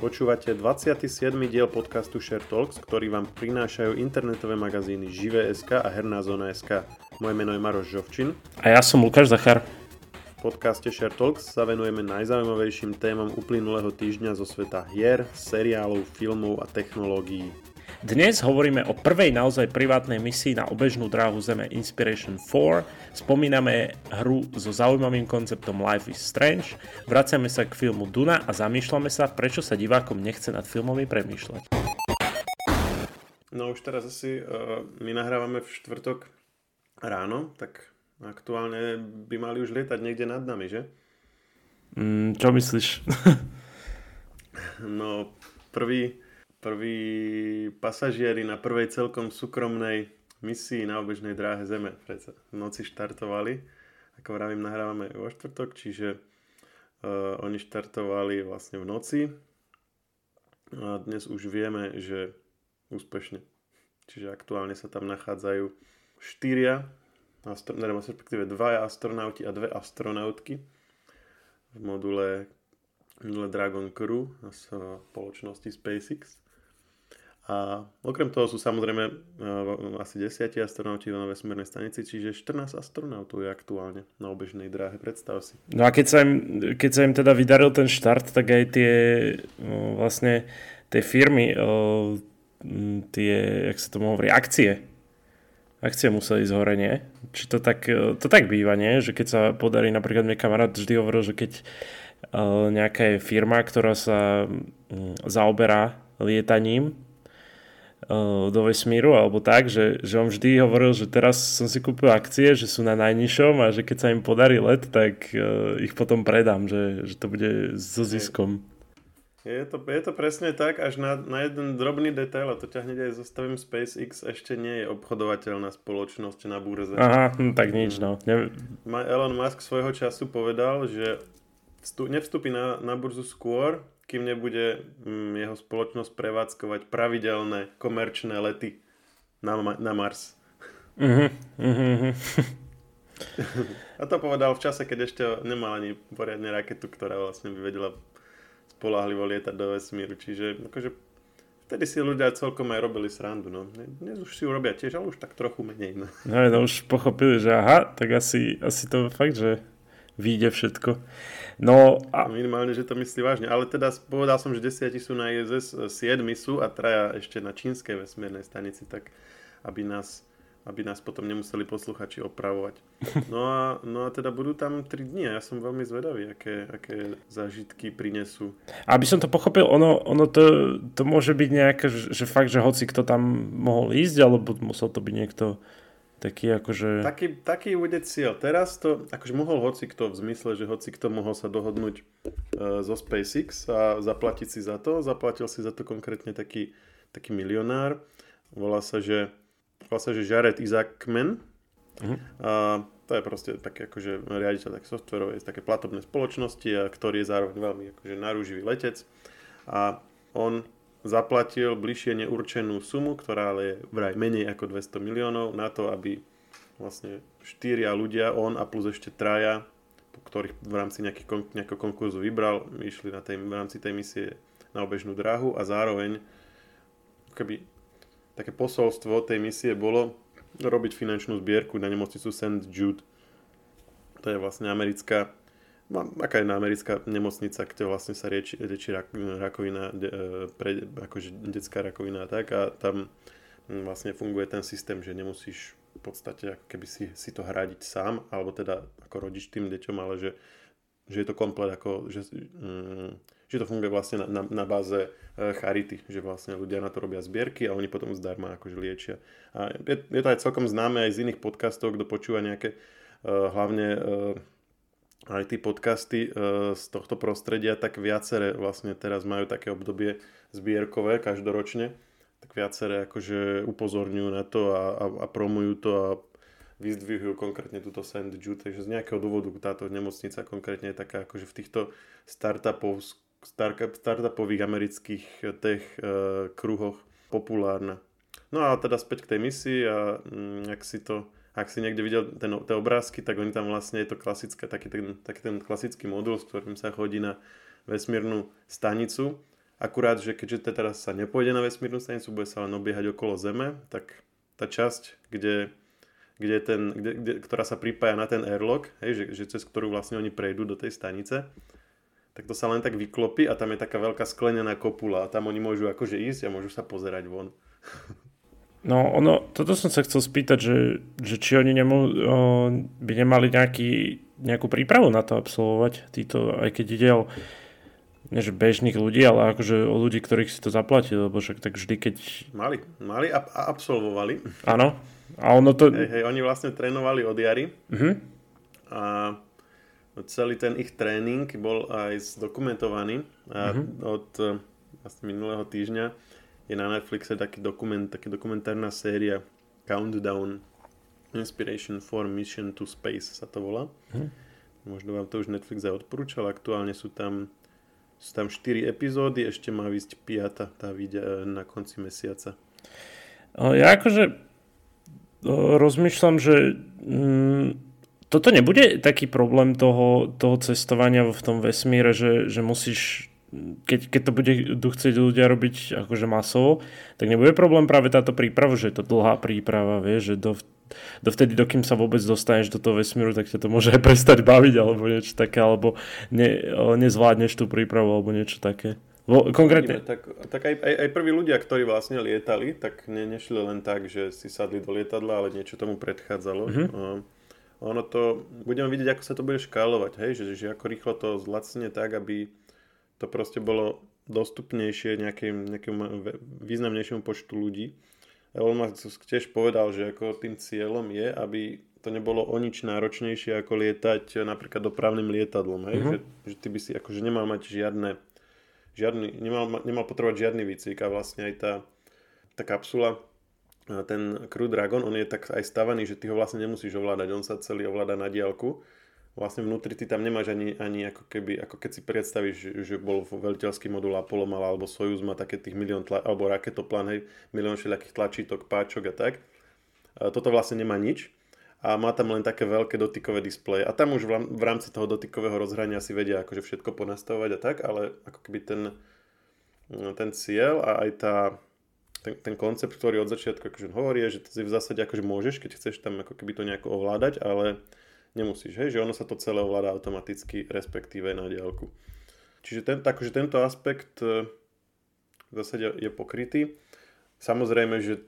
Počúvate 27. diel podcastu Share Talks, ktorý vám prinášajú internetové magazíny Živé.sk a Herná zóna.sk. Moje meno je Maroš Žovčin. A ja som Lukáš Zachar. V podcaste Share Talks sa venujeme najzaujímavejším témam uplynulého týždňa zo sveta hier, seriálov, filmov a technológií. Dnes hovoríme o prvej naozaj privátnej misii na obežnú dráhu Zeme Inspiration 4, spomíname hru so zaujímavým konceptom Life is Strange, vraciame sa k filmu Duna a zamýšľame sa, prečo sa divákom nechce nad filmami premýšľať. No už teraz asi uh, my nahrávame v štvrtok ráno, tak aktuálne by mali už lietať niekde nad nami, že? Mm, čo myslíš? no prvý prví pasažieri na prvej celkom súkromnej misii na obežnej dráhe Zeme. Predsa v noci štartovali, ako vravím, nahrávame vo štvrtok, čiže uh, oni štartovali vlastne v noci a dnes už vieme, že úspešne. Čiže aktuálne sa tam nachádzajú štyria, astro, respektíve dvaja astronauti a dve astronautky v module, module Dragon Crew na spoločnosti SpaceX. A okrem toho sú samozrejme uh, asi 10 astronauti na vesmírnej stanici, čiže 14 astronautov je aktuálne na obežnej dráhe, predstav si. No a keď sa im, keď sa im teda vydaril ten štart, tak aj tie vlastne tie firmy, tie, jak sa tomu hovorí, akcie, akcie museli ísť hore, nie? Či to tak, to tak býva, nie? Že keď sa podarí, napríklad mi kamarát vždy hovoril, že keď nejaká je firma, ktorá sa zaoberá lietaním, do vesmíru alebo tak, že, že on vždy hovoril, že teraz som si kúpil akcie, že sú na najnižšom a že keď sa im podarí let, tak uh, ich potom predám, že, že to bude so ziskom. Je to, je to presne tak, až na, na jeden drobný detail, a to ťa hneď aj zostavím, SpaceX ešte nie je obchodovateľná spoločnosť na burze. Aha, no, tak nič, no. Ne... Elon Musk svojho času povedal, že vstup, nevstúpi na, na burzu skôr, kým nebude mm, jeho spoločnosť prevádzkovať pravidelné komerčné lety na, na Mars. Uh-huh, uh-huh. A to povedal v čase, keď ešte nemal ani poriadne raketu, ktorá vlastne by vedela spolahlivo lietať do vesmíru. Čiže akože vtedy si ľudia celkom aj robili srandu. No. Dnes už si urobia tiež, ale už tak trochu menej. No, no, no už pochopili, že aha, tak asi, asi to fakt, že vyjde všetko. No a... Minimálne, že to myslí vážne. Ale teda povedal som, že desiati sú na ISS, 7 sú a traja ešte na čínskej vesmiernej stanici, tak aby nás, aby nás potom nemuseli posluchači opravovať. No a, no a teda budú tam 3 dní a ja som veľmi zvedavý, aké, aké zážitky prinesú. Aby som to pochopil, ono, ono to, to môže byť nejaké, že fakt, že hoci kto tam mohol ísť, alebo musel to byť niekto taký akože... Taký, taký bude cieľ. Teraz to, akože mohol hoci kto v zmysle, že hoci kto mohol sa dohodnúť uh, zo SpaceX a zaplatiť si za to. Zaplatil si za to konkrétne taký, taký milionár. Volá sa, že, volá sa, že Jared Isaacman. Uh-huh. A to je proste taký akože riaditeľ tak softwarovej, také platobné spoločnosti, a ktorý je zároveň veľmi akože narúživý letec. A on zaplatil bližšie neurčenú sumu, ktorá ale je vraj menej ako 200 miliónov na to, aby vlastne štyria ľudia, on a plus ešte traja, ktorých v rámci nejakých, nejakého konkurzu vybral, išli na tej, v rámci tej misie na obežnú dráhu a zároveň keby také posolstvo tej misie bolo robiť finančnú zbierku na nemocnicu St. Jude. To je vlastne americká aká je americká nemocnica, kde vlastne sa rieči, rieči rak, rakovina, de, e, pre, akože detská rakovina a tak a tam vlastne funguje ten systém, že nemusíš v podstate ako keby si, si to hradiť sám, alebo teda ako rodič tým deťom, ale že, že je to komplet ako, že, mm, že to funguje vlastne na, na, na báze e, charity, že vlastne ľudia na to robia zbierky a oni potom zdarma akože liečia. A je, je to aj celkom známe aj z iných podcastov, kto počúva nejaké uh, hlavne aj tí podcasty e, z tohto prostredia, tak viaceré vlastne teraz majú také obdobie zbierkové každoročne, tak viaceré akože upozorňujú na to a, a, a promujú to a vyzdvihujú konkrétne túto St. Jude, takže z nejakého dôvodu táto nemocnica konkrétne je taká akože v týchto startupov, startupových amerických tech uh, kruhoch populárna. No a teda späť k tej misii a mm, ak si to ak si niekde videl ten, tie obrázky, tak oni tam vlastne je to klasické, taký ten, taký ten klasický modul, s ktorým sa chodí na vesmírnu stanicu Akurát, že keďže teraz sa nepôjde na vesmírnu stanicu, bude sa len obiehať okolo Zeme, tak tá časť, kde, kde ten, kde, kde, ktorá sa pripája na ten airlock, hej, že, že cez ktorú vlastne oni prejdú do tej stanice, tak to sa len tak vyklopí a tam je taká veľká sklenená kopula a tam oni môžu akože ísť a môžu sa pozerať von. No, ono, toto som sa chcel spýtať, že, že či oni nemu, o, by nemali nejaký, nejakú prípravu na to absolvovať, títo, aj keď ide o nie že bežných ľudí, ale akože o ľudí, ktorých si to zaplatili, lebo však tak vždy, keď... Mali, mali a, a absolvovali. Áno. A ono to... Hej, hej, oni vlastne trénovali od jary. Uh-huh. A celý ten ich tréning bol aj zdokumentovaný. Uh-huh. od vlastne minulého týždňa je na Netflixe taký dokument, taký dokumentárna séria Countdown Inspiration for Mission to Space sa to volá. Hmm. Možno vám to už Netflix aj odporúčal. Aktuálne sú tam, sú tam 4 epizódy, ešte má vysť 5, tá vyjde na konci mesiaca. Ja akože rozmýšľam, že mm, toto nebude taký problém toho, toho cestovania v tom vesmíre, že, že musíš keď, keď to bude chcieť ľudia robiť akože masovo, tak nebude problém práve táto príprava, že je to dlhá príprava, vieš, že do, dovtedy, dokým sa vôbec dostaneš do toho vesmíru, tak ťa to môže aj prestať baviť, alebo niečo také, alebo ne, nezvládneš tú prípravu, alebo niečo také. Vo, konkrétne. Tak, tak aj, aj, aj prví ľudia, ktorí vlastne lietali, tak ne, nešli len tak, že si sadli do lietadla, ale niečo tomu predchádzalo. Mm-hmm. Uh, ono to, budeme vidieť, ako sa to bude škálovať, hej, že, že ako rýchlo to zlacne tak, aby to proste bolo dostupnejšie nejakým, nejakým významnejšiemu počtu ľudí. Elon Musk tiež povedal, že ako tým cieľom je, aby to nebolo o nič náročnejšie ako lietať napríklad dopravným lietadlom. Hej? Mm-hmm. Že, že ty by si akože nemal mať žiadne, žiadny, nemal, nemal potrebovať žiadny výcvik a vlastne aj tá, tá kapsula, ten Crew Dragon, on je tak aj stavaný, že ty ho vlastne nemusíš ovládať, on sa celý ovláda na diálku vlastne vnútri ty tam nemáš ani, ani ako keby, ako keď si predstavíš, že bol veliteľský modul Apollo mal, alebo Soyuz má také tých milión, tla, alebo raketoplán, hej, milión všelijakých tlačítok, páčok a tak. Toto vlastne nemá nič a má tam len také veľké dotykové displeje. A tam už v rámci toho dotykového rozhrania si vedia akože všetko ponastavovať a tak, ale ako keby ten, ten cieľ a aj tá, ten, ten koncept, ktorý od začiatku akože hovorí, že si v zásade akože môžeš, keď chceš tam ako keby to nejako ovládať, ale nemusíš, hej, že ono sa to celé ovláda automaticky, respektíve na diálku. Čiže ten, takže tento aspekt e, v zásade je pokrytý. Samozrejme, že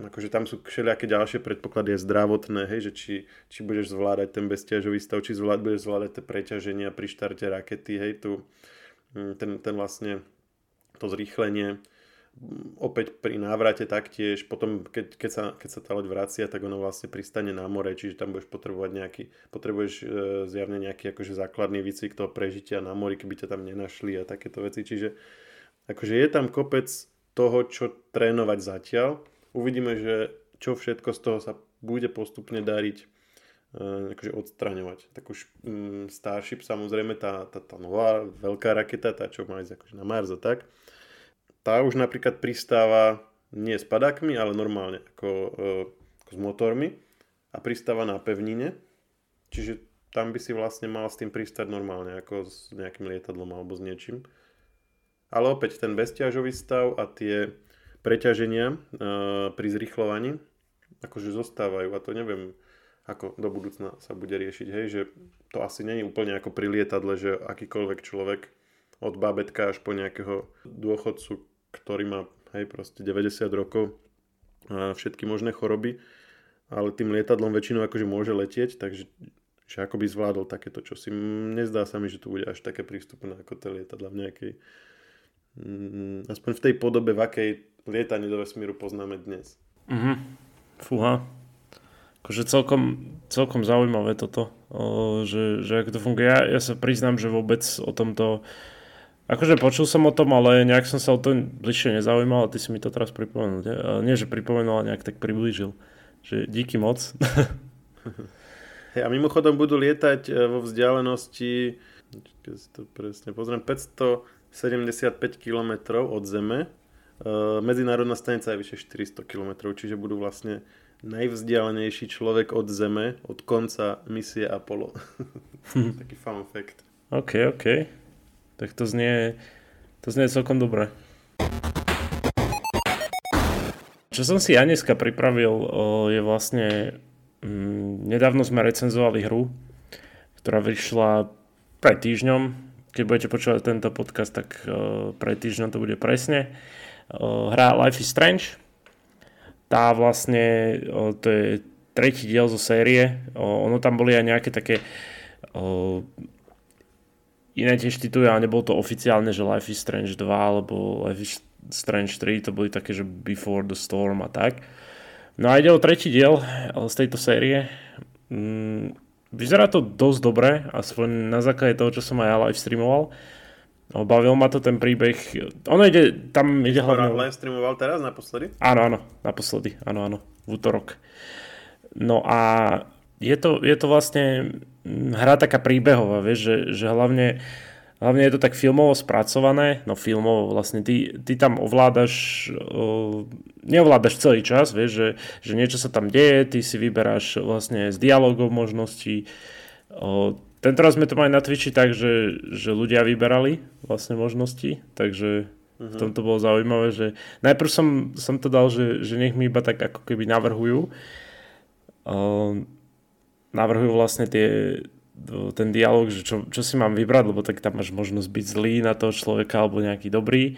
akože tam sú všelijaké ďalšie predpoklady zdravotné, hej, že či, či budeš zvládať ten bezťažový stav, či zvlád, budeš zvládať tie preťaženia pri štarte rakety, hej, tu, ten, ten vlastne to zrýchlenie, opäť pri návrate taktiež, potom keď, keď, sa, keď sa tá loď vracia, tak ono vlastne pristane na more, čiže tam budeš potrebovať nejaký, potrebuješ e, zjavne nejaký akože základný výcvik toho prežitia na mori, keby ťa tam nenašli a takéto veci, čiže akože je tam kopec toho, čo trénovať zatiaľ. Uvidíme, že čo všetko z toho sa bude postupne dariť e, akože odstraňovať. Tak už mm, Starship samozrejme, tá, tá, tá nová veľká raketa, tá čo má ísť akože na Mars a tak, tá už napríklad pristáva nie s padákmi, ale normálne ako, e, ako s motormi a pristáva na pevnine. Čiže tam by si vlastne mal s tým pristať normálne, ako s nejakým lietadlom alebo s niečím. Ale opäť ten bezťažový stav a tie preťaženia e, pri zrychlovaní akože zostávajú a to neviem, ako do budúcna sa bude riešiť, hej, že to asi není úplne ako pri lietadle, že akýkoľvek človek od babetka až po nejakého dôchodcu, ktorý má hej, proste 90 rokov a všetky možné choroby, ale tým lietadlom väčšinou akože môže letieť, takže že ako by zvládol takéto, čo si nezdá sa mi, že to bude až také prístupné ako tie lietadla v nejakej mm, aspoň v tej podobe, v akej lietanie do vesmíru poznáme dnes. Mhm. Fúha. Akože celkom, celkom zaujímavé toto, o, že, že ako to funguje. Ja, ja sa priznám, že vôbec o tomto Akože počul som o tom, ale nejak som sa o to bližšie nezaujímal a ty si mi to teraz pripomenul. Nie, nie že pripomenul, ale nejak tak priblížil. Že díky moc. Hey, a mimochodom budú lietať e, vo vzdialenosti, keď si to presne pozriem, 575 km od Zeme. E, medzinárodná stanica je vyše 400 km, čiže budú vlastne najvzdialenejší človek od Zeme, od konca misie Apollo. Taký fun fact. OK, OK tak to znie To znie celkom dobre. Čo som si ja dneska pripravil, je vlastne... Mm, nedávno sme recenzovali hru, ktorá vyšla pred týždňom. Keď budete počúvať tento podcast, tak pred týždňom to bude presne. Hra Life is Strange. Tá vlastne, to je tretí diel zo série. Ono tam boli aj nejaké také iné tiež tituly, ale nebolo to oficiálne, že Life is Strange 2 alebo Life is Strange 3, to boli také, že Before the Storm a tak. No a ide o tretí diel z tejto série. Mm, vyzerá to dosť dobre, aspoň na základe toho, čo som aj ja live streamoval. No, bavil ma to ten príbeh. Ono ide, tam ide hlavne... Live streamoval teraz naposledy? Áno, áno, naposledy, áno, áno, v útorok. No a je to, je to vlastne hra taká príbehová, vieš, že, že hlavne, hlavne je to tak filmovo spracované, no filmovo vlastne, ty, ty tam ovládaš, uh, neovládaš celý čas, vieš, že, že niečo sa tam deje, ty si vyberáš vlastne z dialogov možností, tento raz sme to mali na Twitchi tak, že, že ľudia vyberali vlastne možnosti, takže v mhm. tomto bolo zaujímavé, že najprv som, som to dal, že, že nech mi iba tak ako keby navrhujú. Uh, navrhujú vlastne tie, ten dialog, že čo, čo si mám vybrať, lebo tak tam máš možnosť byť zlý na toho človeka alebo nejaký dobrý.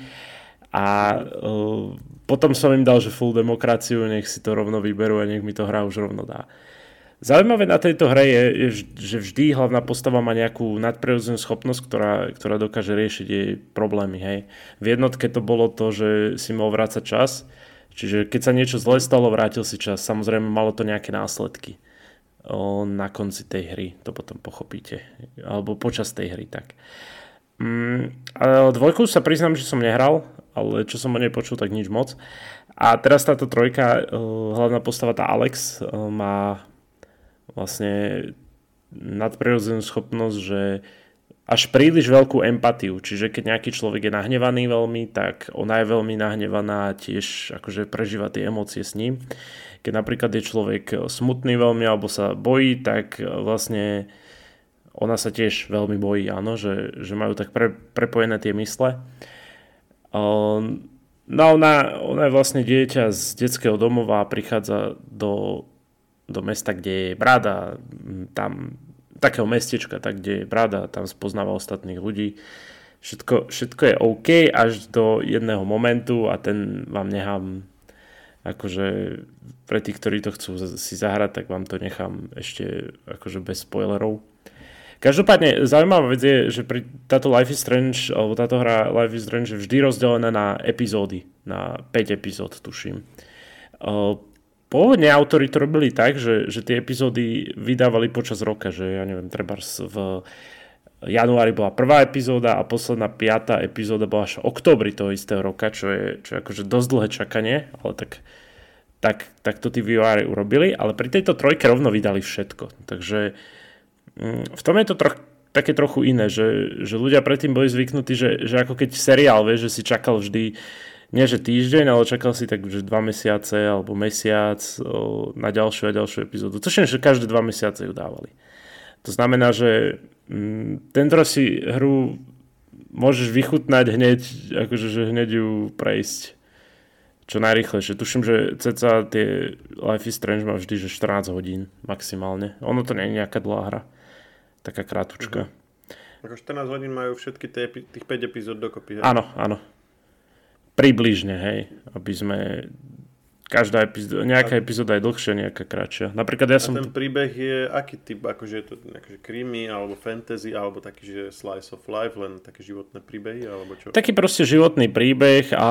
A uh, potom som im dal, že full demokraciu, nech si to rovno vyberú a nech mi to hra už rovno dá. Zaujímavé na tejto hre je, že vždy hlavná postava má nejakú nadprirodzenú schopnosť, ktorá, ktorá dokáže riešiť jej problémy. Hej. V jednotke to bolo to, že si mohol vrácať čas, čiže keď sa niečo zle stalo, vrátil si čas. Samozrejme malo to nejaké následky na konci tej hry, to potom pochopíte, alebo počas tej hry, tak. Mm, dvojku sa priznám, že som nehral, ale čo som o nej počul, tak nič moc. A teraz táto trojka, hlavná postava, tá Alex, má vlastne nadprirodzenú schopnosť, že až príliš veľkú empatiu, čiže keď nejaký človek je nahnevaný veľmi, tak ona je veľmi nahnevaná a tiež akože prežíva tie emócie s ním. Keď napríklad je človek smutný veľmi alebo sa bojí, tak vlastne ona sa tiež veľmi bojí, áno, že, že majú tak pre, prepojené tie mysle. Um, no ona, ona je vlastne dieťa z detského domova a prichádza do, do mesta, kde je brada, tam takého mestečka, tak kde je brada, tam spoznáva ostatných ľudí. Všetko, všetko je OK až do jedného momentu a ten vám nechám akože pre tých, ktorí to chcú si zahrať, tak vám to nechám ešte akože bez spoilerov. Každopádne zaujímavá vec je, že pri táto Life is Strange, alebo táto hra Life is Strange je vždy rozdelená na epizódy, na 5 epizód tuším. Pôvodne autori to robili tak, že, že tie epizódy vydávali počas roka, že ja neviem, treba v januári bola prvá epizóda a posledná piatá epizóda bola až v oktobri toho istého roka, čo je, čo je akože dosť dlhé čakanie, ale tak, tak, tak to tí vývojári urobili, ale pri tejto trojke rovno vydali všetko. Takže mm, v tom je to troch, také trochu iné, že, že ľudia predtým boli zvyknutí, že, že ako keď seriál, vieš, že si čakal vždy nie že týždeň, ale čakal si tak že dva mesiace alebo mesiac o, na ďalšiu a ďalšiu epizódu. Je, že každé dva mesiace ju dávali. To znamená, že Mm, tento si hru môžeš vychutnať hneď, akože že hneď ju prejsť čo najrychlejšie. Tuším, že ceca tie Life is Strange má vždy, že 14 hodín maximálne. Ono to nie je nejaká dlhá hra. Taká krátučka. Mhm. Ako 14 hodín majú všetky tie, tých 5 epizód dokopy. Hej? Áno, áno. Približne, hej. Aby sme každá epizóda, nejaká epizóda je dlhšia, nejaká kratšia. Napríklad ja a som... ten príbeh je aký typ? Akože je to akože krimi, alebo fantasy, alebo taký, že slice of life, len také životné príbehy, alebo čo? Taký proste životný príbeh a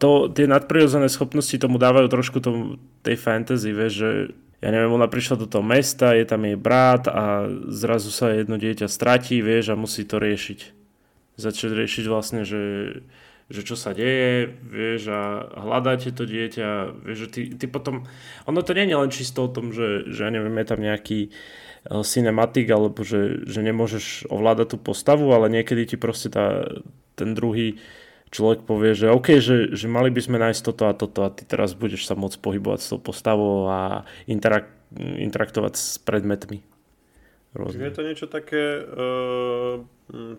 to, tie nadprirodzené schopnosti tomu dávajú trošku tomu, tej fantasy, vieš, že ja neviem, ona prišla do toho mesta, je tam jej brat a zrazu sa jedno dieťa stratí, vieš, a musí to riešiť. Začať riešiť vlastne, že že čo sa deje, vieš, a hľadáte to dieťa, vieš, že ty, ty potom, ono to nie je len čisto o tom, že, že ja neviem, je tam nejaký uh, cinematik, alebo že, že nemôžeš ovládať tú postavu, ale niekedy ti proste tá, ten druhý človek povie, že OK, že, že mali by sme nájsť toto a toto a ty teraz budeš sa môcť pohybovať s tou postavou a interak- interaktovať s predmetmi. Čiže je to niečo také, uh,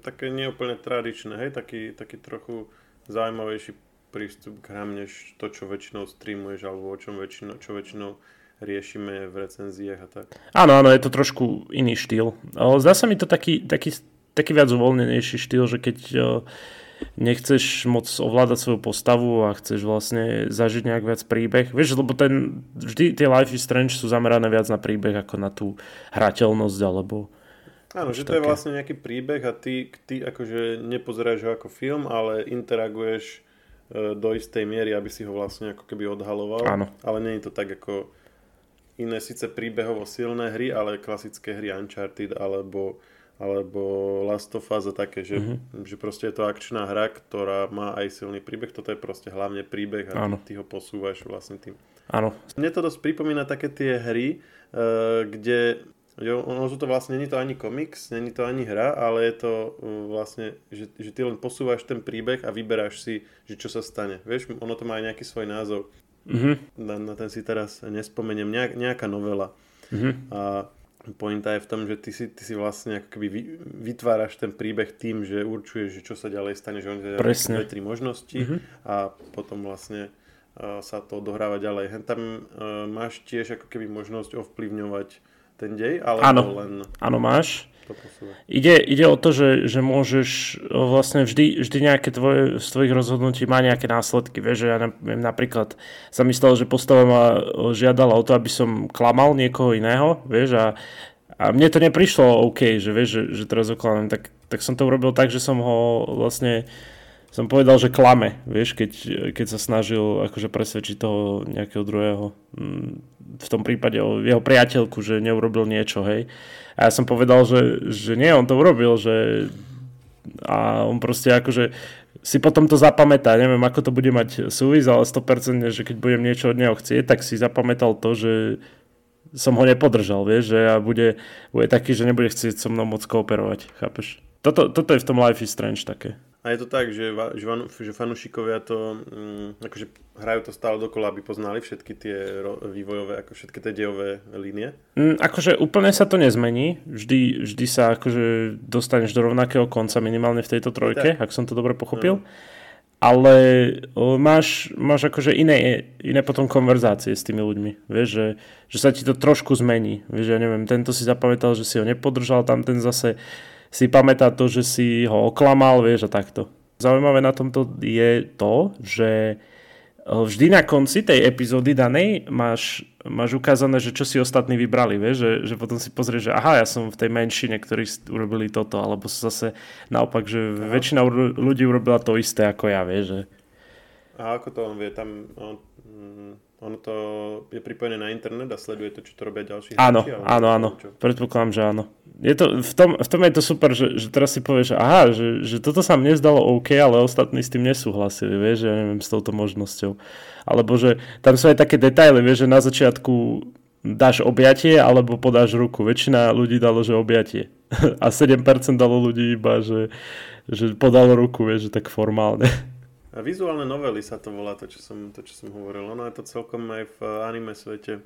také neúplne tradičné, hej? Taký, taký trochu zaujímavejší prístup k hrám, než to, čo väčšinou streamuješ, alebo o čom väčšinou, čo väčšinou riešime v recenziách a tak. Áno, áno, je to trošku iný štýl. Zdá sa mi to taký, taký, taký viac uvoľnenejší štýl, že keď nechceš moc ovládať svoju postavu a chceš vlastne zažiť nejak viac príbeh. Vieš, lebo ten, vždy tie Life is Strange sú zamerané viac na príbeh ako na tú hrateľnosť alebo Áno, že to také. je vlastne nejaký príbeh a ty, ty akože nepozeráš ho ako film, ale interaguješ e, do istej miery, aby si ho vlastne ako keby odhaloval. Áno. Ale nie je to tak ako iné síce príbehovo silné hry, ale klasické hry Uncharted alebo alebo Last of Us a také, že, mm-hmm. že proste je to akčná hra, ktorá má aj silný príbeh, toto je proste hlavne príbeh a ty, ty ho posúvaš vlastne tým. Áno. Mne to dosť pripomína také tie hry, uh, kde ono sú to vlastne, není to ani komiks, není to ani hra, ale je to uh, vlastne, že, že ty len posúvaš ten príbeh a vyberáš si, že čo sa stane. Vieš, ono to má aj nejaký svoj názov. Mm-hmm. Na, na ten si teraz nespomeniem, nejak, nejaká novela. Mm-hmm. A pointa je v tom, že ty si, ty si vlastne ako keby vytváraš ten príbeh tým, že určuješ, že čo sa ďalej stane, že on ťa dve, tri možnosti mm-hmm. a potom vlastne uh, sa to dohráva ďalej. Hen tam uh, máš tiež ako keby možnosť ovplyvňovať ten dej, ale len... Áno, máš. Ide, ide o to, že, že môžeš vlastne vždy, vždy nejaké tvoje, z tvojich rozhodnutí má nejaké následky. Vieš, že ja napríklad sa myslel, že postava ma žiadala o to, aby som klamal niekoho iného, vieš, a, a mne to neprišlo OK, že vieš, že, že teraz oklamem, tak, tak som to urobil tak, že som ho vlastne som povedal, že klame, vieš, keď, keď sa snažil akože presvedčiť toho nejakého druhého. Mm, v tom prípade o jeho priateľku, že neurobil niečo, hej. A ja som povedal, že, že nie, on to urobil, že a on proste akože si potom to zapamätá, neviem ako to bude mať súvis, ale 100% že keď budem niečo od neho chcieť, tak si zapamätal to, že som ho nepodržal, vieš, že a bude, bude taký, že nebude chcieť so mnou moc kooperovať, chápeš? Toto, toto je v tom Life is Strange také. A je to tak, že, že, že fanúšikovia to, um, akože hrajú to stále dokola, aby poznali všetky tie ro, vývojové, ako všetky tie dejové línie? Mm, akože úplne sa to nezmení. Vždy, vždy sa akože dostaneš do rovnakého konca minimálne v tejto trojke, tak. ak som to dobre pochopil. No. Ale máš, máš akože iné, iné potom konverzácie s tými ľuďmi. Vieš, že, že sa ti to trošku zmení. Vieš, ja neviem, tento si zapamätal, že si ho nepodržal, tam ten zase si pamätá to, že si ho oklamal, vieš, a takto. Zaujímavé na tomto je to, že e, vždy na konci tej epizódy danej máš, máš ukázané, že čo si ostatní vybrali, vieš, že, že potom si pozrieš, že aha, ja som v tej menšine, ktorí urobili toto, alebo zase naopak, že aha. väčšina ľudí urobila to isté ako ja, vieš, že... A ako to on vie, tam on, mm, ono to je pripojené na internet a sleduje to, čo to robia ďalší Áno, hráči, áno, áno. Čo? Predpokladám, že áno. Je to, v, tom, v tom je to super, že, že teraz si povieš, aha, že, že toto sa mne zdalo OK, ale ostatní s tým nesúhlasili, vieš, ja neviem, s touto možnosťou. Alebo že tam sú aj také detaily, vieš, že na začiatku dáš objatie alebo podáš ruku. Väčšina ľudí dalo, že objatie. A 7% dalo ľudí iba, že, že podalo ruku, vieš, že tak formálne. A vizuálne novely sa to volá, to čo, som, to, čo som hovoril. Ono je to celkom aj v anime svete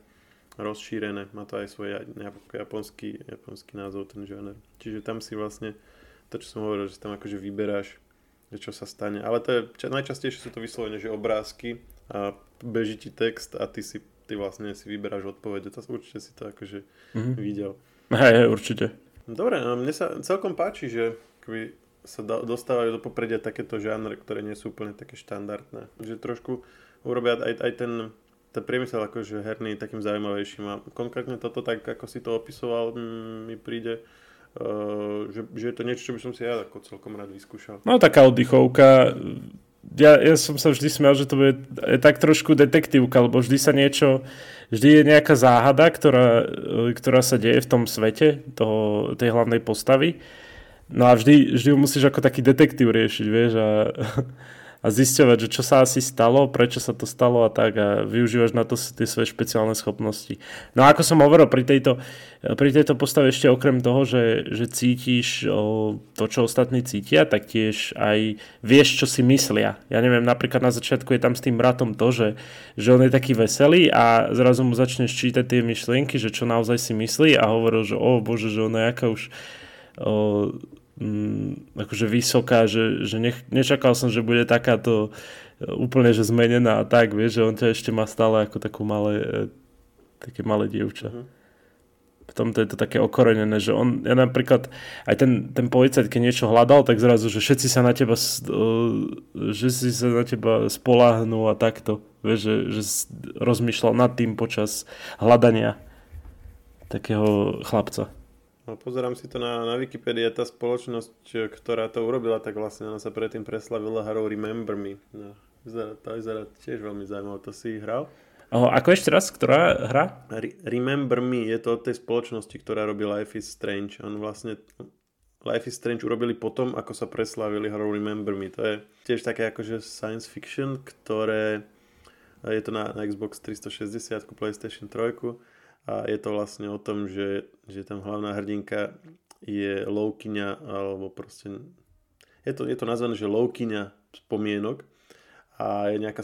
rozšírené. Má to aj svoj japonský, japonský názov, ten žáner. Čiže tam si vlastne, to čo som hovoril, že tam akože vyberáš, že čo sa stane. Ale to je, najčastejšie sú to vyslovene, že obrázky a beží ti text a ty si ty vlastne si vyberáš odpovede. To určite si to akože mm-hmm. videl. Hej, určite. Dobre, no mne sa celkom páči, že sa dostávajú do popredia takéto žánre, ktoré nie sú úplne také štandardné. Že trošku urobia aj, aj ten, ten priemysel akože herný takým zaujímavejším. A konkrétne toto, tak ako si to opisoval, mi príde, uh, že, že je to niečo, čo by som si ja ako celkom rád vyskúšal. No taká oddychovka. Ja, ja som sa vždy smial, že to bude je tak trošku detektívka, lebo vždy sa niečo, vždy je nejaká záhada, ktorá, ktorá sa deje v tom svete toho, tej hlavnej postavy No a vždy, vždy musíš ako taký detektív riešiť, vieš, a, a zisťovať, že čo sa asi stalo, prečo sa to stalo a tak a využívaš na to tie svoje špeciálne schopnosti. No a ako som hovoril, pri tejto, pri tejto postave ešte okrem toho, že, že cítiš o, to, čo ostatní cítia, tak tiež aj vieš, čo si myslia. Ja neviem, napríklad na začiatku je tam s tým bratom to, že, že on je taký veselý a zrazu mu začneš čítať tie myšlienky, že čo naozaj si myslí a hovoril, že o bože, že ona aká už o, mm, akože vysoká, že, že nech, nečakal som, že bude takáto e, úplne že zmenená a tak, vieš, že on ťa ešte má stále ako takú malé, e, také malé dievča. Uh-huh. Potom to je to také okorenené, že on, ja napríklad, aj ten, ten policajt, keď niečo hľadal, tak zrazu, že všetci sa na teba, e, že si sa na teba spoláhnú a takto, vieš, že, že rozmýšľal nad tým počas hľadania takého chlapca. No, pozerám si to na, na Wikipedii, tá spoločnosť, ktorá to urobila, tak vlastne ona sa predtým preslavila hrou Remember Me. No, vyzerá, to vyzerá tiež veľmi zaujímavé, to si hral? Oh, ako ešte raz, ktorá hra? Re- Remember Me je to od tej spoločnosti, ktorá robí Life is Strange. On vlastne Life is Strange urobili potom, ako sa preslavili hrou Remember Me. To je tiež také akože science fiction, ktoré je to na, na Xbox 360, PlayStation 3 a je to vlastne o tom, že, že tam hlavná hrdinka je loukyňa, alebo proste je to, je to nazvané, že loukyňa spomienok a je nejaká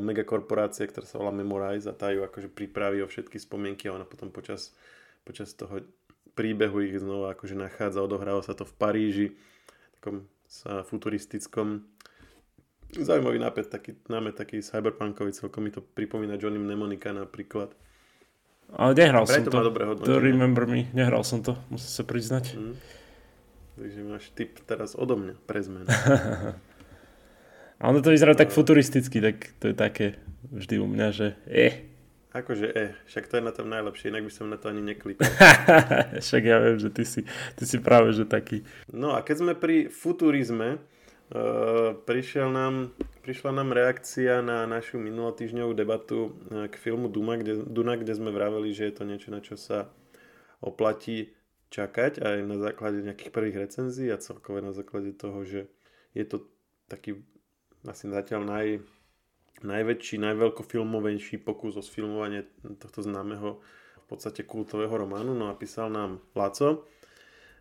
megakorporácia, ktorá sa volá Memorize a tá ju akože pripraví o všetky spomienky a ona potom počas, počas toho príbehu ich znova akože nachádza, odohráva sa to v Paríži, takom sa futuristickom zaujímavý nápad, taký, námet taký cyberpunkový, celkom mi to pripomína Johnny Mnemonika napríklad. Ale nehral Pre som to. Dobre to remember me. Nehral som to, musím sa priznať. Mm. Takže máš tip teraz odo mňa pre zmenu. A ono to vyzerá tak futuristicky, tak to je také vždy u mňa, že eh. Akože eh, však to je na tom najlepšie, inak by som na to ani neklikal. však ja viem, že ty si, ty si práve že taký. No a keď sme pri futurizme, prišiel nám prišla nám reakcia na našu minulotýždňovú debatu e, k filmu Duma, kde, Duna, kde sme vraveli, že je to niečo, na čo sa oplatí čakať aj na základe nejakých prvých recenzií a celkové na základe toho, že je to taký asi zatiaľ naj, najväčší, najveľkofilmovejší pokus o sfilmovanie tohto známeho v podstate kultového románu. No a písal nám Laco,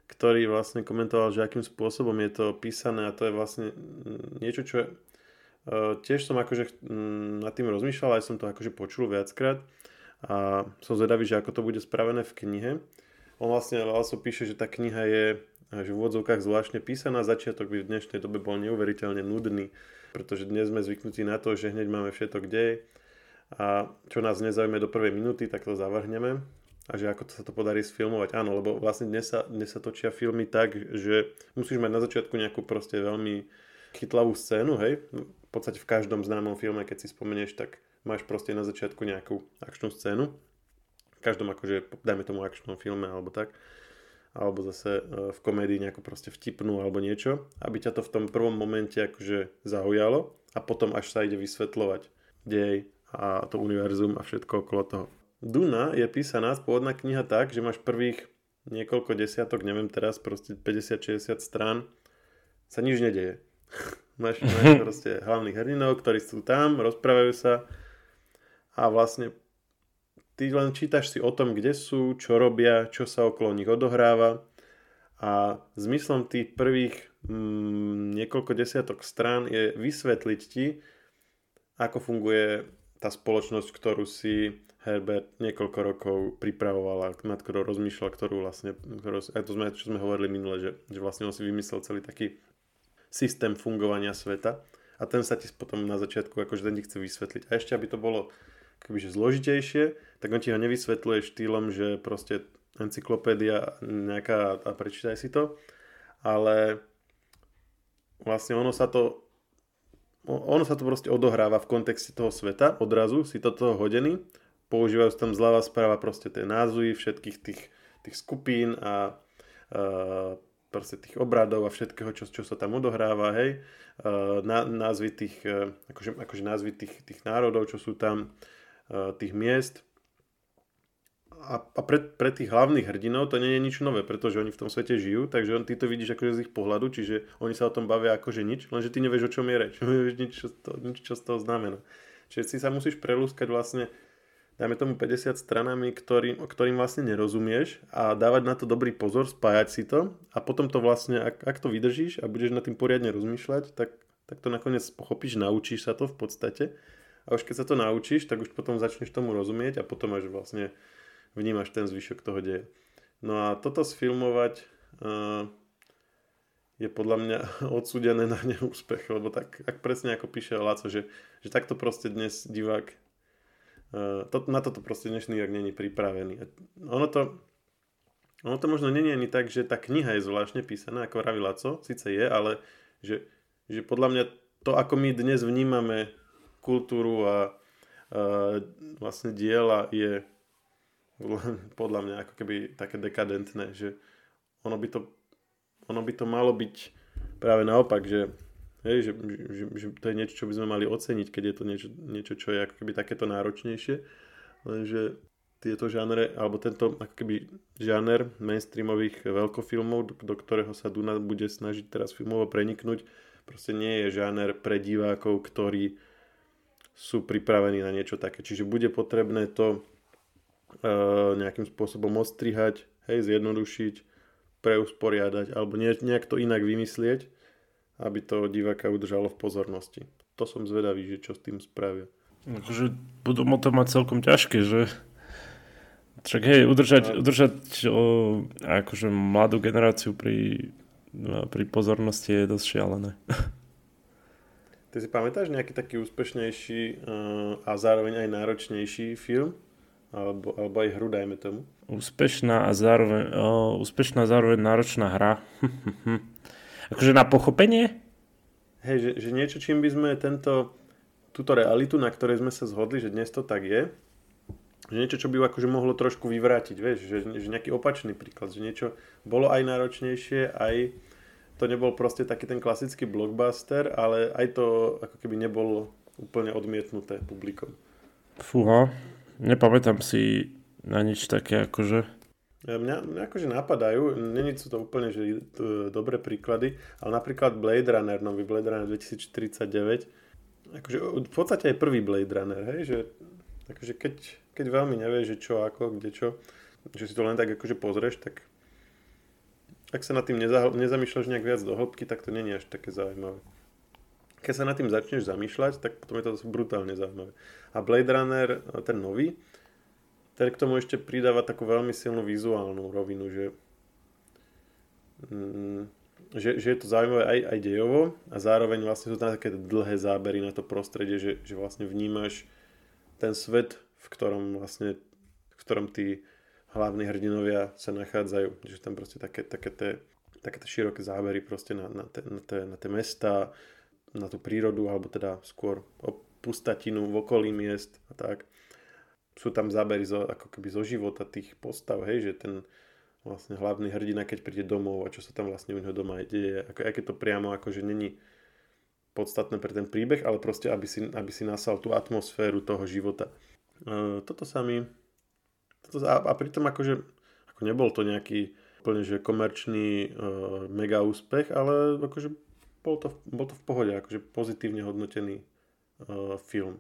ktorý vlastne komentoval, že akým spôsobom je to písané a to je vlastne niečo, čo Eh, tiež som akože mm, nad tým rozmýšľal, aj som to akože počul viackrát a som zvedavý, že ako to bude spravené v knihe. On vlastne Laso píše, že tá kniha je eh, že v úvodzovkách zvláštne písaná, začiatok by v dnešnej dobe bol neuveriteľne nudný, pretože dnes sme zvyknutí na to, že hneď máme všetko dej a čo nás nezaujme do prvej minúty, tak to zavrhneme a že ako sa to podarí sfilmovať. Áno, lebo vlastne dnes sa, dnes sa točia filmy tak, že musíš mať na začiatku nejakú proste veľmi chytlavú scénu, hej, v podstate v každom známom filme, keď si spomenieš, tak máš proste na začiatku nejakú akčnú scénu. V každom akože, dajme tomu akčnom filme alebo tak. Alebo zase e, v komédii nejakú proste vtipnú alebo niečo. Aby ťa to v tom prvom momente akože zaujalo a potom až sa ide vysvetľovať dej a to univerzum a všetko okolo toho. Duna je písaná, pôvodná kniha tak, že máš prvých niekoľko desiatok, neviem teraz, proste 50-60 strán, sa nič nedeje. Máš, máš proste hlavných hrdinov, ktorí sú tam, rozprávajú sa a vlastne ty len čítaš si o tom, kde sú, čo robia, čo sa okolo nich odohráva a zmyslom tých prvých mm, niekoľko desiatok strán je vysvetliť ti, ako funguje tá spoločnosť, ktorú si Herbert niekoľko rokov pripravoval, nad ktorou rozmýšľal, ktorú vlastne, ktorú, aj to sme, čo sme hovorili minule, že, že vlastne on si vymyslel celý taký systém fungovania sveta a ten sa ti potom na začiatku akože ten ti chce vysvetliť. A ešte, aby to bolo akobyže zložitejšie, tak on ti ho nevysvetľuje štýlom, že proste encyklopédia nejaká a prečítaj si to, ale vlastne ono sa to ono sa to proste odohráva v kontexte toho sveta, odrazu si to toho hodený, používajú tam zľava správa proste tie názvy všetkých tých, tých skupín a uh, proste tých obradov a všetkého, čo, čo sa tam odohráva, hej, na, názvy tých, e, akože, akože názvy tých, tých národov, čo sú tam, e, tých miest. A, a pre, pre tých hlavných hrdinov to nie je nič nové, pretože oni v tom svete žijú, takže on, ty to vidíš akože z ich pohľadu, čiže oni sa o tom bavia akože nič, lenže ty nevieš, o čom je reč, nič, čo z toho znamená. Čiže si sa musíš prelúskať vlastne, dajme tomu 50 stranami, ktorým, ktorým vlastne nerozumieš a dávať na to dobrý pozor, spájať si to a potom to vlastne, ak, ak to vydržíš a budeš na tým poriadne rozmýšľať, tak, tak to nakoniec pochopíš, naučíš sa to v podstate a už keď sa to naučíš, tak už potom začneš tomu rozumieť a potom až vlastne vnímaš ten zvyšok toho deja. No a toto sfilmovať uh, je podľa mňa odsúdené na neúspech, lebo tak, ak presne ako píše Laco, že, že takto proste dnes divák to, na toto proste dnešný divák není pripravený. A ono to, ono to možno není ani tak, že tá kniha je zvláštne písaná, ako vraví Laco, síce je, ale že, že podľa mňa to, ako my dnes vnímame kultúru a uh, vlastne diela je podľa mňa ako keby také dekadentné, že ono by to, ono by to malo byť práve naopak, že, hej, že, že, že to je niečo, čo by sme mali oceniť, keď je to niečo, niečo čo je ako keby takéto náročnejšie, lenže tieto žánre, alebo tento ako keby žáner mainstreamových veľkofilmov, do, do ktorého sa Duna bude snažiť teraz filmovo preniknúť, proste nie je žáner pre divákov, ktorí sú pripravení na niečo také. Čiže bude potrebné to Eh, nejakým spôsobom ostrihať, hej, zjednodušiť, preusporiadať alebo nejak to inak vymyslieť, aby to diváka udržalo v pozornosti. To som zvedavý, že čo s tým spravia. Akože budú mo to mať celkom ťažké, že však hej, udržať, udržať o, akože mladú generáciu pri, no, pri pozornosti je dosť šialené. Ty si pamätáš nejaký taký úspešnejší uh, a zároveň aj náročnejší film? Alebo, alebo aj hru, dajme tomu. Úspešná a zároveň, o, úspešná a zároveň náročná hra. akože na pochopenie? Hej, že, že niečo, čím by sme tento, túto realitu, na ktorej sme sa zhodli, že dnes to tak je, že niečo, čo by akože mohlo trošku vyvrátiť, vieš, že, že nejaký opačný príklad, že niečo bolo aj náročnejšie, aj to nebol proste taký ten klasický blockbuster, ale aj to ako keby nebolo úplne odmietnuté publikom. Fúha, Nepamätám si na nič také akože... Mňa, mňa akože napadajú, není sú to úplne že, to, dobré príklady, ale napríklad Blade Runner, nový Blade Runner 2049, akože v podstate aj prvý Blade Runner, hej, že akože keď, keď veľmi nevieš, že čo, ako, kde čo, že si to len tak akože pozrieš, tak ak sa nad tým neza, nezamýšľaš nejak viac do hĺbky, tak to není až také zaujímavé. Keď sa nad tým začneš zamýšľať, tak potom je to brutálne zaujímavé. A Blade Runner, ten nový, ten k tomu ešte pridáva takú veľmi silnú vizuálnu rovinu, že, mm, že, že je to zaujímavé aj, aj dejovo a zároveň vlastne sú tam také dlhé zábery na to prostredie, že, že vlastne vnímaš ten svet, v ktorom vlastne, v ktorom tí hlavní hrdinovia sa nachádzajú. Že tam proste také, také tie, také tie široké zábery proste na, na, te, na, te, na tie mesta, na tú prírodu, alebo teda skôr pustatinu v okolí miest a tak. Sú tam zábery zo, ako keby zo života tých postav, hej, že ten vlastne hlavný hrdina, keď príde domov a čo sa tam vlastne u neho doma deje, ako, aké to priamo akože není podstatné pre ten príbeh, ale proste, aby si, aby si nasal tú atmosféru toho života. E, toto sa mi... Toto, a, a pritom akože ako nebol to nejaký úplne že komerčný e, mega úspech, ale akože bol to, bol to v pohode, akože pozitívne hodnotený uh, film.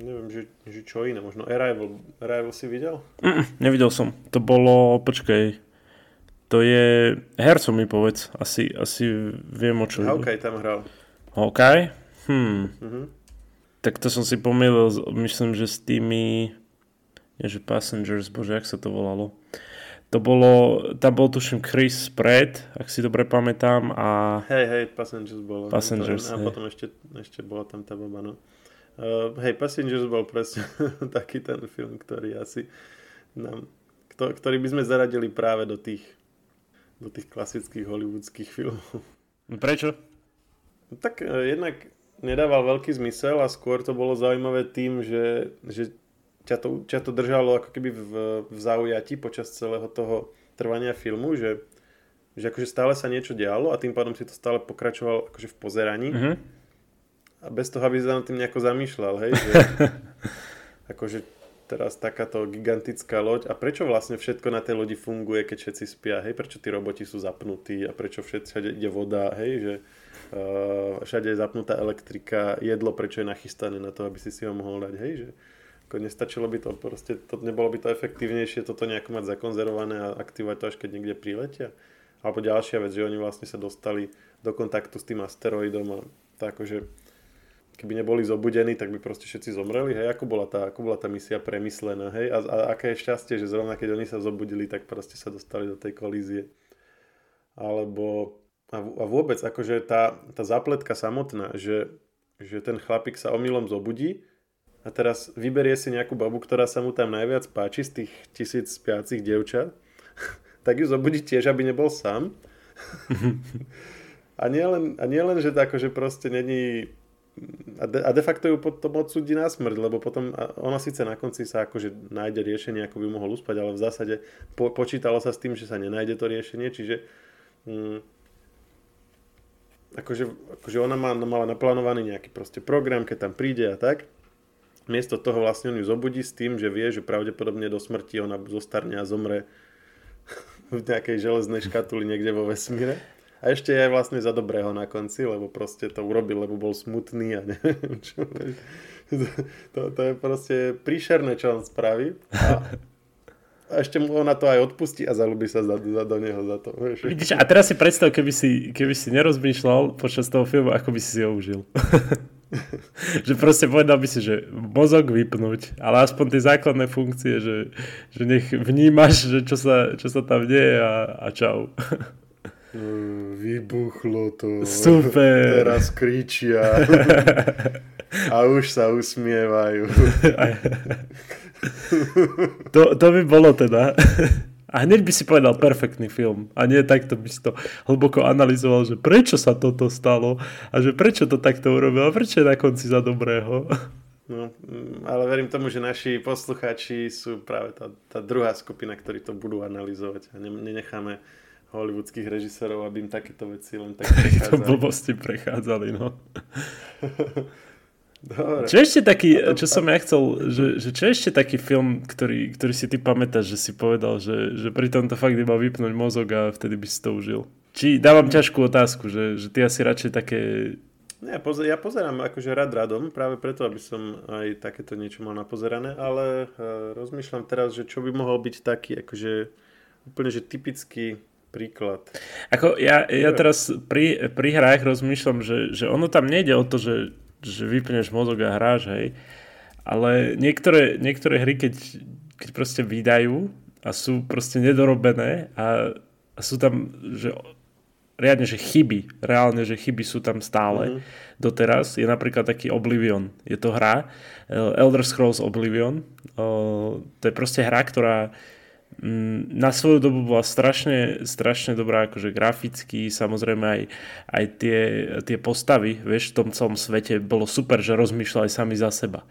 Neviem, že, že čo iné, možno Arrival. Arrival si videl? Mm, nevidel som. To bolo, počkej, to je, hercom mi povedz, asi, asi viem o čo. Hawkeye tam hral. Hawkeye? Hm. Mm-hmm. Tak to som si pomýlil, myslím, že s tými, že Passengers, bože, jak sa to volalo. To bolo, tam bol tuším Chris Pratt, ak si dobre pamätám a... Hej, hej, Passengers bolo. Passengers, to, A potom ešte, ešte bola tam tá baba, no. Uh, hej, Passengers bol presne taký ten film, ktorý asi nám, ktorý by sme zaradili práve do tých, do tých klasických hollywoodských filmov. Prečo? Tak uh, jednak nedával veľký zmysel a skôr to bolo zaujímavé tým, že, že ťa to, ťa to držalo ako keby v, v zaujati počas celého toho trvania filmu, že, že akože stále sa niečo dialo a tým pádom si to stále pokračoval akože v pozeraní. Mm-hmm. A bez toho, aby sa nad tým nejako zamýšľal, hej, že akože teraz takáto gigantická loď a prečo vlastne všetko na tej lodi funguje, keď všetci spia, hej, prečo tí roboti sú zapnutí a prečo všade ide voda, hej, že uh, všade je zapnutá elektrika, jedlo prečo je nachystané na to, aby si si ho mohol dať, hej, že ako nestačilo by to, proste to, nebolo by to efektívnejšie toto nejako mať zakonzervované a aktivovať to až keď niekde priletia. Alebo ďalšia vec, že oni vlastne sa dostali do kontaktu s tým asteroidom a to akože keby neboli zobudení, tak by proste všetci zomreli, hej, ako bola tá, ako bola tá misia premyslená, hej, a, a aké je šťastie, že zrovna keď oni sa zobudili, tak proste sa dostali do tej kolízie. Alebo, a, a vôbec, akože tá, tá zapletka samotná, že, že ten chlapík sa omylom zobudí a teraz vyberie si nejakú babu, ktorá sa mu tam najviac páči z tých tisíc spiacich dievčat, tak ju zobudí tiež, aby nebol sám. a nie len, a nie len že, tako, že proste není a de, a de facto ju potom odsúdi na smrť, lebo potom ona síce na konci sa akože nájde riešenie, ako by mohol uspať, ale v zásade po, počítalo sa s tým, že sa nenájde to riešenie, čiže mm, akože, akože ona má, mala naplánovaný nejaký proste program, keď tam príde a tak. Miesto toho vlastne on ju zobudí s tým, že vie, že pravdepodobne do smrti ona zostarne a zomre v nejakej železnej škatuli niekde vo vesmíre. A ešte aj vlastne za dobrého na konci, lebo proste to urobil, lebo bol smutný a neviem čo. To, to je proste príšerné, čo on spraví. A, a ešte mu ona to aj odpustí a zalúbi sa za, za, do neho za to. Vidíš, a teraz si predstav, keby si, keby si nerozmýšľal počas toho filmu, ako by si si ho užil. že proste povedal by si, že mozog vypnúť, ale aspoň tie základné funkcie, že, že nech vnímaš, že čo sa, čo sa tam deje a, a čau. Vybuchlo to. Super. Teraz kričia. A už sa usmievajú. To, to by bolo teda. A hneď by si povedal perfektný film. A nie takto by si to hlboko analyzoval, že prečo sa toto stalo a že prečo to takto urobil a prečo je na konci za dobrého. No, mm, ale verím tomu, že naši posluchači sú práve tá, tá druhá skupina, ktorí to budú analyzovať a nenecháme hollywoodských režisérov, aby im takéto veci len tak prechádzali. blbosti prechádzali, no. Dobre. Čo ešte taký, čo som ja chcel, že, že čo ešte taký film, ktorý, ktorý si ty pamätáš, že si povedal, že, že pri tomto fakt iba vypnúť mozog a vtedy by si to užil? Či dávam ťažkú otázku, že, že ty asi radšej také... Ja, pozer, ja pozerám akože rád radom, práve preto, aby som aj takéto niečo mal napozerané, ale uh, rozmýšľam teraz, že čo by mohol byť taký, akože úplne, že typický príklad. Ako ja, ja teraz pri, pri hrách rozmýšľam, že, že ono tam nejde o to, že, že vypneš mozog a hráš, hej. Ale niektoré, niektoré hry, keď, keď proste vydajú a sú proste nedorobené a, a sú tam, že riadne, že chyby, reálne, že chyby sú tam stále mm-hmm. doteraz, je napríklad taký Oblivion. Je to hra, eh, Elder Scrolls Oblivion. To je proste hra, ktorá na svoju dobu bola strašne, strašne dobrá akože graficky, samozrejme aj, aj tie, tie postavy, vieš, v tom celom svete bolo super, že rozmýšľali sami za seba.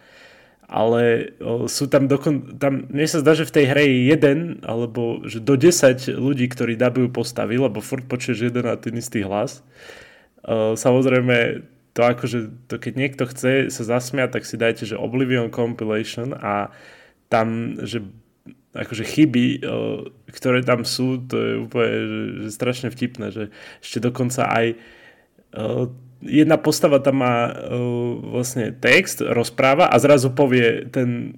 Ale sú tam dokon... Tam, mne sa zdá, že v tej hre je jeden, alebo že do 10 ľudí, ktorí dabujú postavy, lebo furt počuješ jeden a ten istý hlas. Samozrejme, to akože, to keď niekto chce sa zasmiať, tak si dajte, že Oblivion Compilation a tam, že akože chyby, ktoré tam sú, to je úplne že, strašne vtipné, že ešte dokonca aj jedna postava tam má vlastne text, rozpráva a zrazu povie ten,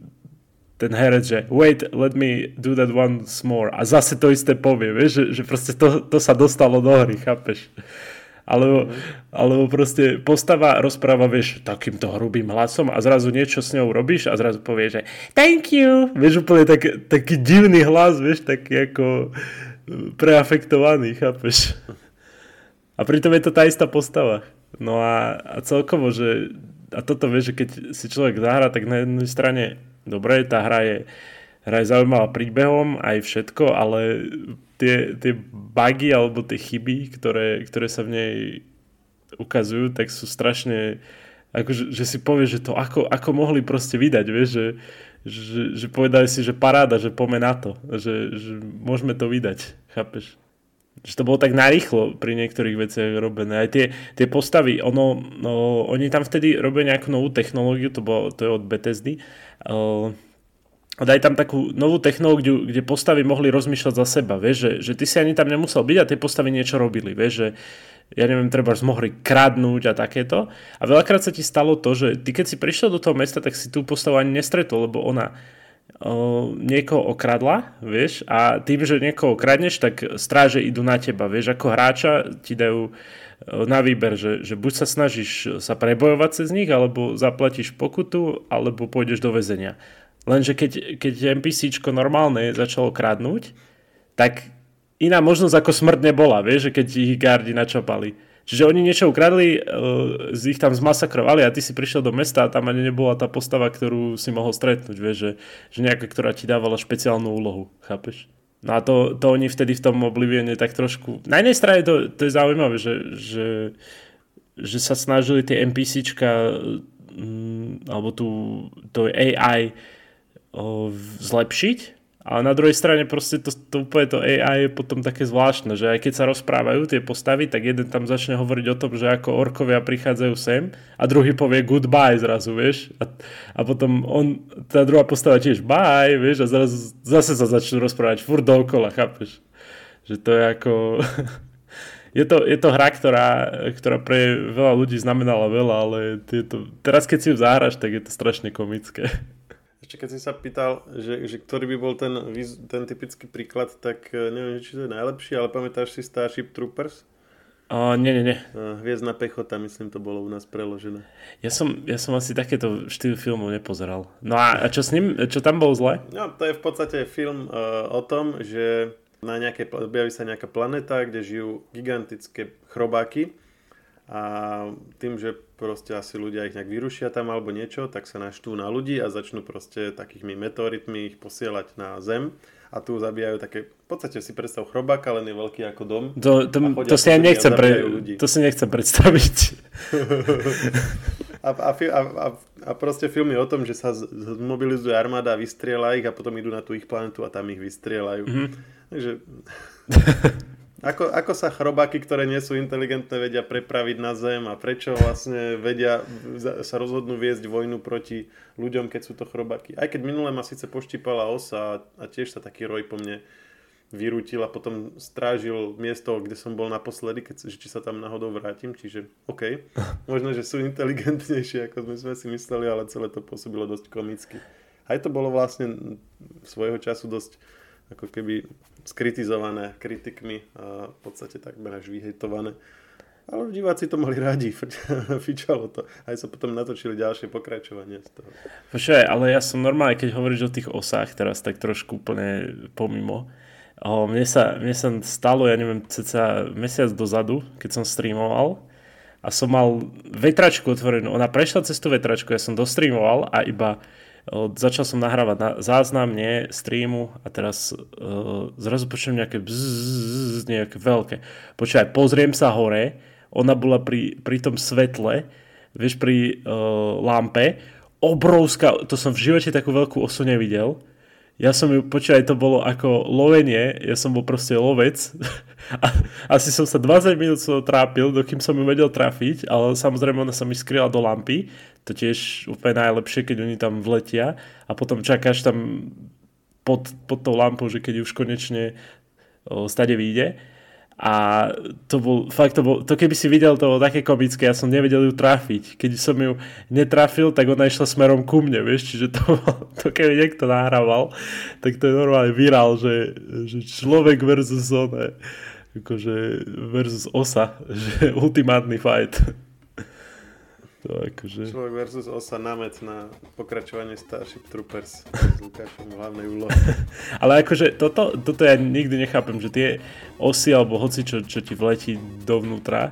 ten herec, že wait, let me do that once more a zase to isté povie, vieš, že, že proste to, to sa dostalo do hry, chápeš? Alebo, alebo proste postava rozpráva, vieš, takýmto hrubým hlasom a zrazu niečo s ňou robíš a zrazu povie, že thank you, vieš, úplne tak, taký divný hlas, vieš, taký ako preafektovaný, chápeš? A pritom je to tá istá postava. No a, a celkovo, že a toto vieš, že keď si človek zahrá, tak na jednej strane dobre, tá hra je, hra je zaujímavá príbehom, aj všetko, ale tie, tie bugy alebo tie chyby, ktoré, ktoré sa v nej ukazujú, tak sú strašne akože, že si povie, že to ako, ako mohli proste vydať, vieš, že, že, že povedali si, že paráda, že pome na to, že, že môžeme to vydať, chápeš? Že to bolo tak narýchlo pri niektorých veciach robené. Aj tie, tie postavy, ono, no, oni tam vtedy robia nejakú novú technológiu, to, bolo, to je od Bethesdy, uh, a daj tam takú novú technológiu, kde postavy mohli rozmýšľať za seba, vieš, že, že ty si ani tam nemusel byť a tie postavy niečo robili, vieš, že ja neviem, treba mohli kradnúť a takéto. A veľakrát sa ti stalo to, že ty keď si prišiel do toho mesta, tak si tú postavu ani nestretol, lebo ona o, niekoho okradla, vieš, a tým, že niekoho okradneš, tak stráže idú na teba, vieš, ako hráča ti dajú na výber, že, že buď sa snažíš sa prebojovať cez nich, alebo zaplatíš pokutu, alebo pôjdeš do väzenia. Lenže keď, keď NPCčko normálne začalo kradnúť, tak iná možnosť ako smrť nebola, vieš, že keď ich gardi načapali. Čiže oni niečo ukradli, uh, ich tam zmasakrovali a ty si prišiel do mesta a tam ani nebola tá postava, ktorú si mohol stretnúť, vieš, že, že nejaká, ktorá ti dávala špeciálnu úlohu, chápeš? No a to, to oni vtedy v tom Oblivione tak trošku... Na jednej strane to, to je zaujímavé, že, že, že sa snažili tie NPCčka mm, alebo tu to AI zlepšiť, ale na druhej strane proste to, to úplne to AI je potom také zvláštne, že aj keď sa rozprávajú tie postavy, tak jeden tam začne hovoriť o tom, že ako orkovia prichádzajú sem a druhý povie goodbye zrazu, vieš. A, a potom on, tá druhá postava tiež bye, vieš, a zrazu zase sa začnú rozprávať furt dookola, chápeš? Že to je ako... je, to, je to hra, ktorá, ktorá pre veľa ľudí znamenala veľa, ale to, teraz keď si ju zahraš, tak je to strašne komické. Ešte keď si sa pýtal, že, že ktorý by bol ten, ten typický príklad, tak e, neviem, či to je najlepší, ale pamätáš si Starship Troopers? Uh, nie, nie, nie. Hviezdna pechota, myslím, to bolo u nás preložené. Ja som, ja som asi takéto štýl filmov nepozeral. No a, a čo s ním, čo tam bolo zle? No, to je v podstate film uh, o tom, že na nejakej, objaví sa nejaká planeta, kde žijú gigantické chrobáky a tým, že proste asi ľudia ich nejak vyrušia tam alebo niečo, tak sa naštú na ľudí a začnú proste takými meteoritmi ich posielať na Zem a tu zabíjajú také, v podstate si predstav chrobáka, len je veľký ako dom. To, to, to, si, ja nechcem pre, to si nechcem predstaviť. a, a, a, a proste film je o tom, že sa zmobilizuje armáda, vystriela ich a potom idú na tú ich planetu a tam ich vystrieľajú. Mm-hmm. Takže Ako, ako sa chrobáky, ktoré nie sú inteligentné, vedia prepraviť na Zem a prečo vlastne vedia sa rozhodnú viesť vojnu proti ľuďom, keď sú to chrobáky. Aj keď minule ma síce poštípala osa a, a tiež sa taký roj po mne vyrútil a potom strážil miesto, kde som bol naposledy, keď, či sa tam náhodou vrátim, čiže OK. Možno, že sú inteligentnejšie, ako sme si mysleli, ale celé to pôsobilo dosť komicky. Aj to bolo vlastne svojho času dosť ako keby skritizované kritikmi a v podstate takmer až vyhejtované. Ale diváci to mali radi, fičalo to. Aj sa potom natočili ďalšie pokračovanie z toho. Počkaj, ale ja som normálne, keď hovoríš o tých osách teraz, tak trošku úplne pomimo. O, mne, sa, mne sa stalo, ja neviem, ceca mesiac dozadu, keď som streamoval a som mal vetračku otvorenú. Ona prešla cez tú vetračku, ja som dostreamoval a iba začal som nahrávať na záznam, nie streamu a teraz uh, zrazu počujem nejaké bzzz, nejaké veľké. Počkaj, pozriem sa hore, ona bola pri, pri tom svetle, vieš, pri uh, lampe, obrovská, to som v živote takú veľkú osu nevidel. Ja som ju, počkaj, to bolo ako lovenie, ja som bol proste lovec. A, asi som sa 20 minút trápil, dokým som ju vedel trafiť, ale samozrejme ona sa mi skryla do lampy to tiež úplne najlepšie, keď oni tam vletia a potom čakáš tam pod, pod tou lampou, že keď už konečne o, stade vyjde. A to bol, fakt to bol, to keby si videl, to bolo také komické, ja som nevedel ju trafiť. Keď som ju netrafil, tak ona išla smerom ku mne, vieš, čiže to, to keby niekto nahrával, tak to je normálne virál, že, že človek versus one, akože versus osa, že ultimátny fight. To akože... Človek versus osa námet na pokračovanie Starship Troopers s Lukášom v hlavnej úlohe. Ale akože toto, toto ja nikdy nechápem, že tie osy alebo hoci čo, čo ti vletí dovnútra,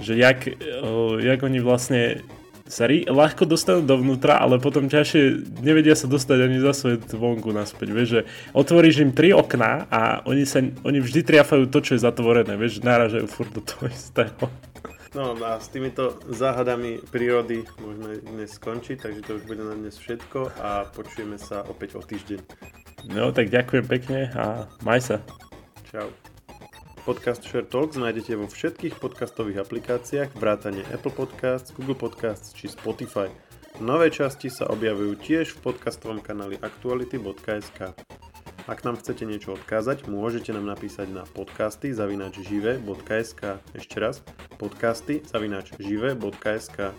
že jak, o, jak oni vlastne sa rí, ľahko dostanú dovnútra, ale potom ťažšie nevedia sa dostať ani za svet vonku naspäť. Vieš, že otvoríš im tri okná a oni, sa, oni vždy triafajú to, čo je zatvorené. Vieš, náražajú furt do toho istého. No a s týmito záhadami prírody môžeme dnes skončiť, takže to už bude na dnes všetko a počujeme sa opäť o týždeň. No tak ďakujem pekne a maj sa. Čau. Podcast Share Talks nájdete vo všetkých podcastových aplikáciách vrátane Apple Podcasts, Google Podcasts či Spotify. Nové časti sa objavujú tiež v podcastovom kanáli aktuality.sk. Ak nám chcete niečo odkázať, môžete nám napísať na podcasty zavinač žive.sk. Ešte raz, podcasty zavinač žive.sk.